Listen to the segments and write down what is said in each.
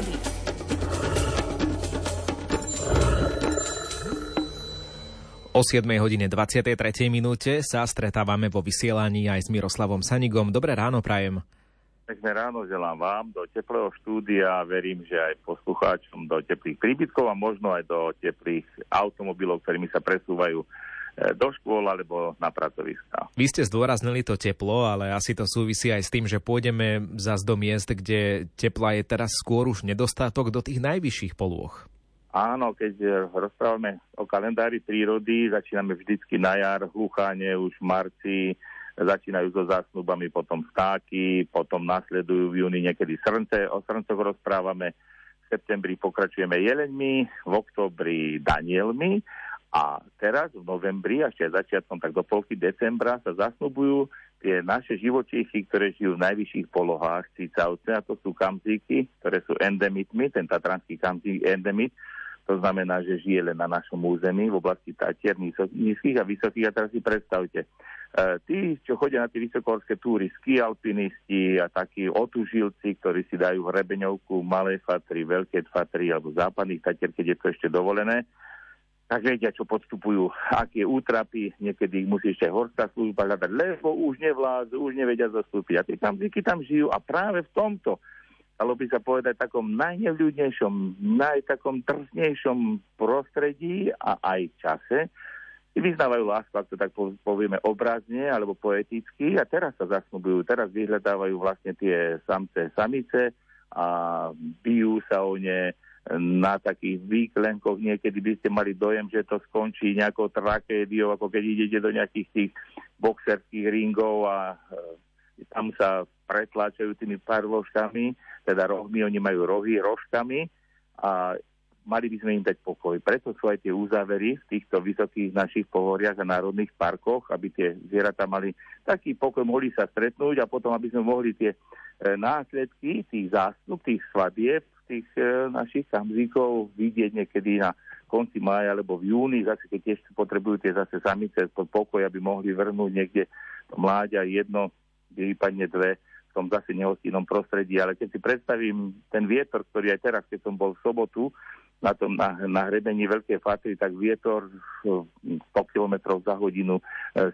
prírody. O 7 hodine 23. minúte sa stretávame vo vysielaní aj s Miroslavom Sanigom. Dobré ráno, prajem. Pekné ráno želám vám do teplého štúdia a verím, že aj poslucháčom do teplých príbytkov a možno aj do teplých automobilov, ktorými sa presúvajú do škôl alebo na pracoviska. Vy ste zdôraznili to teplo, ale asi to súvisí aj s tým, že pôjdeme zase do miest, kde tepla je teraz skôr už nedostatok do tých najvyšších polôch. Áno, keď e, rozprávame o kalendári prírody, začíname vždycky na jar, hlucháne už v marci, začínajú so zásnubami, potom vtáky, potom nasledujú v júni niekedy srnce, o srncoch rozprávame, v septembri pokračujeme jeleňmi, v oktobri danielmi a teraz v novembri, ešte začiatkom, tak do polky decembra sa zasnubujú tie naše živočíchy, ktoré žijú v najvyšších polohách cicavce, a to sú kamzíky, ktoré sú endemitmi, ten tatranský kamzík endemit, to znamená, že žije len na našom území v oblasti Tatier, nízkych a vysokých. A teraz si predstavte, e, tí, čo chodia na tie vysokohorské túry, ski alpinisti a takí otužilci, ktorí si dajú hrebeňovku malé fatry, veľké fatry alebo západných Tatier, keď je to ešte dovolené, tak vedia, čo podstupujú, aké útrapy, niekedy ich musí ešte horská služba hľadať, lebo už nevládzu, už nevedia zastúpiť. A tie kamziky tam žijú a práve v tomto, dalo by sa povedať, takom najnevľudnejšom, najtakom drsnejšom prostredí a aj čase, vyznávajú lásku, ak to tak povieme obrazne alebo poeticky a teraz sa zasnubujú, teraz vyhľadávajú vlastne tie samce samice a bijú sa o ne, na takých výklenkoch niekedy by ste mali dojem, že to skončí nejakou tragédiou, ako keď idete do nejakých tých boxerských ringov a e, tam sa pretláčajú tými pár rožkami, teda rohmi, oni majú rohy rožkami a mali by sme im dať pokoj. Preto sú aj tie úzavery v týchto vysokých našich pohoriach a národných parkoch, aby tie zvieratá mali taký pokoj, mohli sa stretnúť a potom, aby sme mohli tie e, následky tých zástup, tých svadieb tých e, našich kamzíkov vidieť niekedy na konci mája alebo v júni, zase keď tiež potrebujú tie zase samice pod pokoj, aby mohli vrnúť niekde mláďa jedno, kde vypadne dve tom zase nehostinnom prostredí. Ale keď si predstavím ten vietor, ktorý aj teraz, keď som bol v sobotu na tom na, na hrebení Veľkej Fatry, tak vietor 100 km za hodinu, e,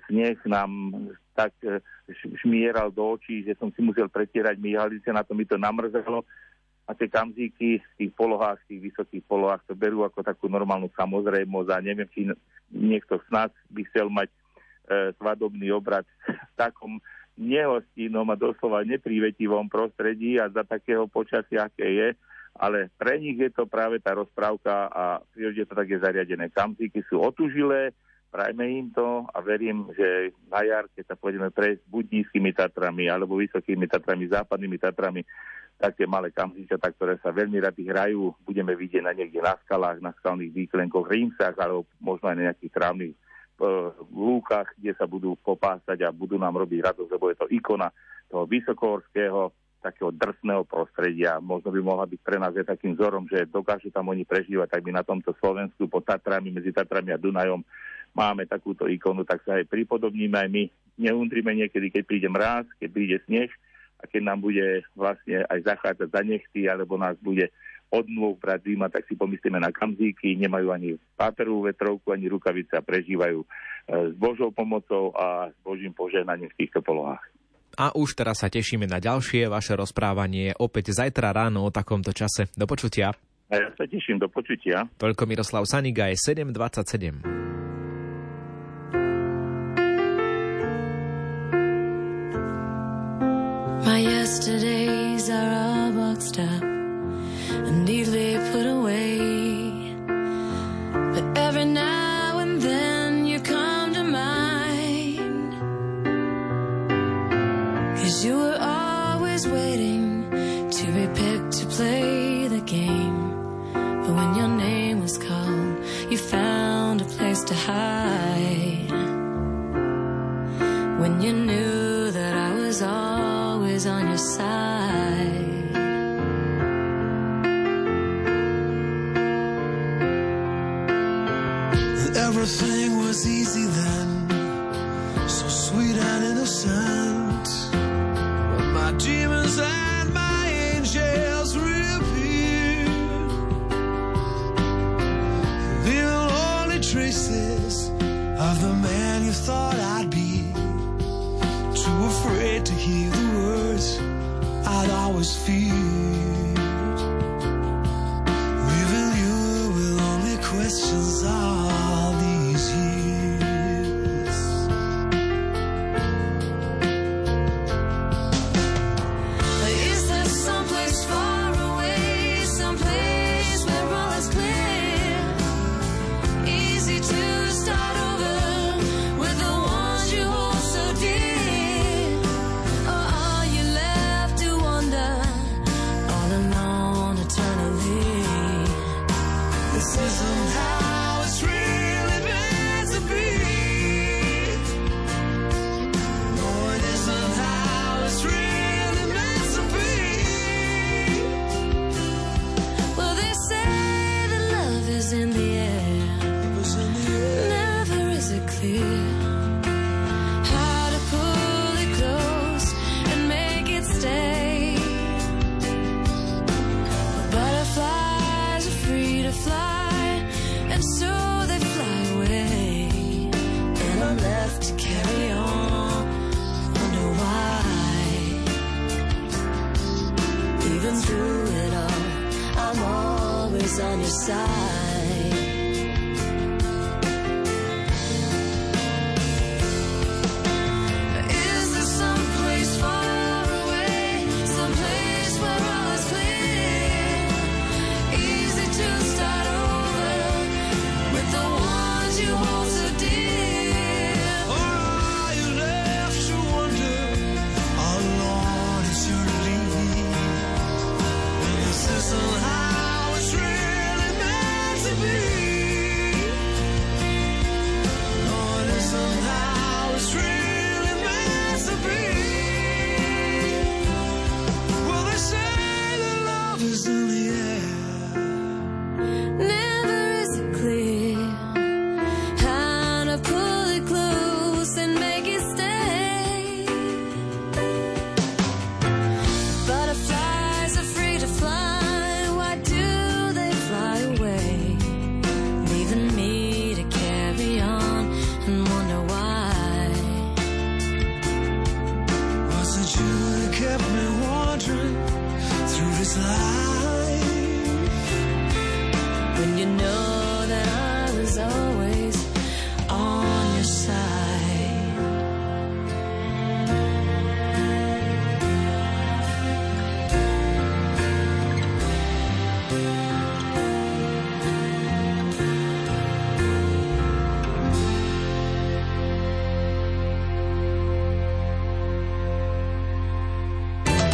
sneh nám tak e, šmieral do očí, že som si musel pretierať myhalice, na to mi to namrzelo a tie kamzíky v tých polohách, v tých vysokých polohách to berú ako takú normálnu samozrejmosť a neviem, či niekto z nás by chcel mať e, svadobný obrad v takom nehostinnom a doslova neprívetivom prostredí a za takého počasia, aké je, ale pre nich je to práve tá rozprávka a prírodne to tak je zariadené. Kamzíky sú otužilé, prajme im to a verím, že na jar, keď sa pôjdeme prejsť buď nízkymi Tatrami alebo vysokými Tatrami, západnými Tatrami, také malé kamzičatá, ktoré sa veľmi rady hrajú. Budeme vidieť na niekde na skalách, na skalných výklenkoch, rímsach, alebo možno aj na nejakých trávnych e, lúkach, kde sa budú popásať a budú nám robiť radosť, lebo je to ikona toho vysokohorského, takého drsného prostredia. Možno by mohla byť pre nás aj takým vzorom, že dokážu tam oni prežívať, tak by na tomto Slovensku pod Tatrami, medzi Tatrami a Dunajom máme takúto ikonu, tak sa aj pripodobníme aj my. Neundrime niekedy, keď príde mráz, keď príde sneh, a keď nám bude vlastne aj zachádzať za nechty, alebo nás bude od nôh brať zima, tak si pomyslíme na kamzíky, nemajú ani páperovú vetrovku, ani rukavice a prežívajú e, s Božou pomocou a s Božím požehnaním v týchto polohách. A už teraz sa tešíme na ďalšie vaše rozprávanie opäť zajtra ráno o takomto čase. Do počutia. A ja sa teším, do počutia. Toľko Miroslav Saniga je 727. But every now and then you come to mind. Cause you were always waiting to be picked to play the game. But when your name was called, you found a place to hide. Everything was easy then, so sweet and innocent. But my demons and my angels reappeared, leaving only traces of the man you thought I'd be. Too afraid to hear the words I'd always feared. Leaving you with only questions are. Side. is when you know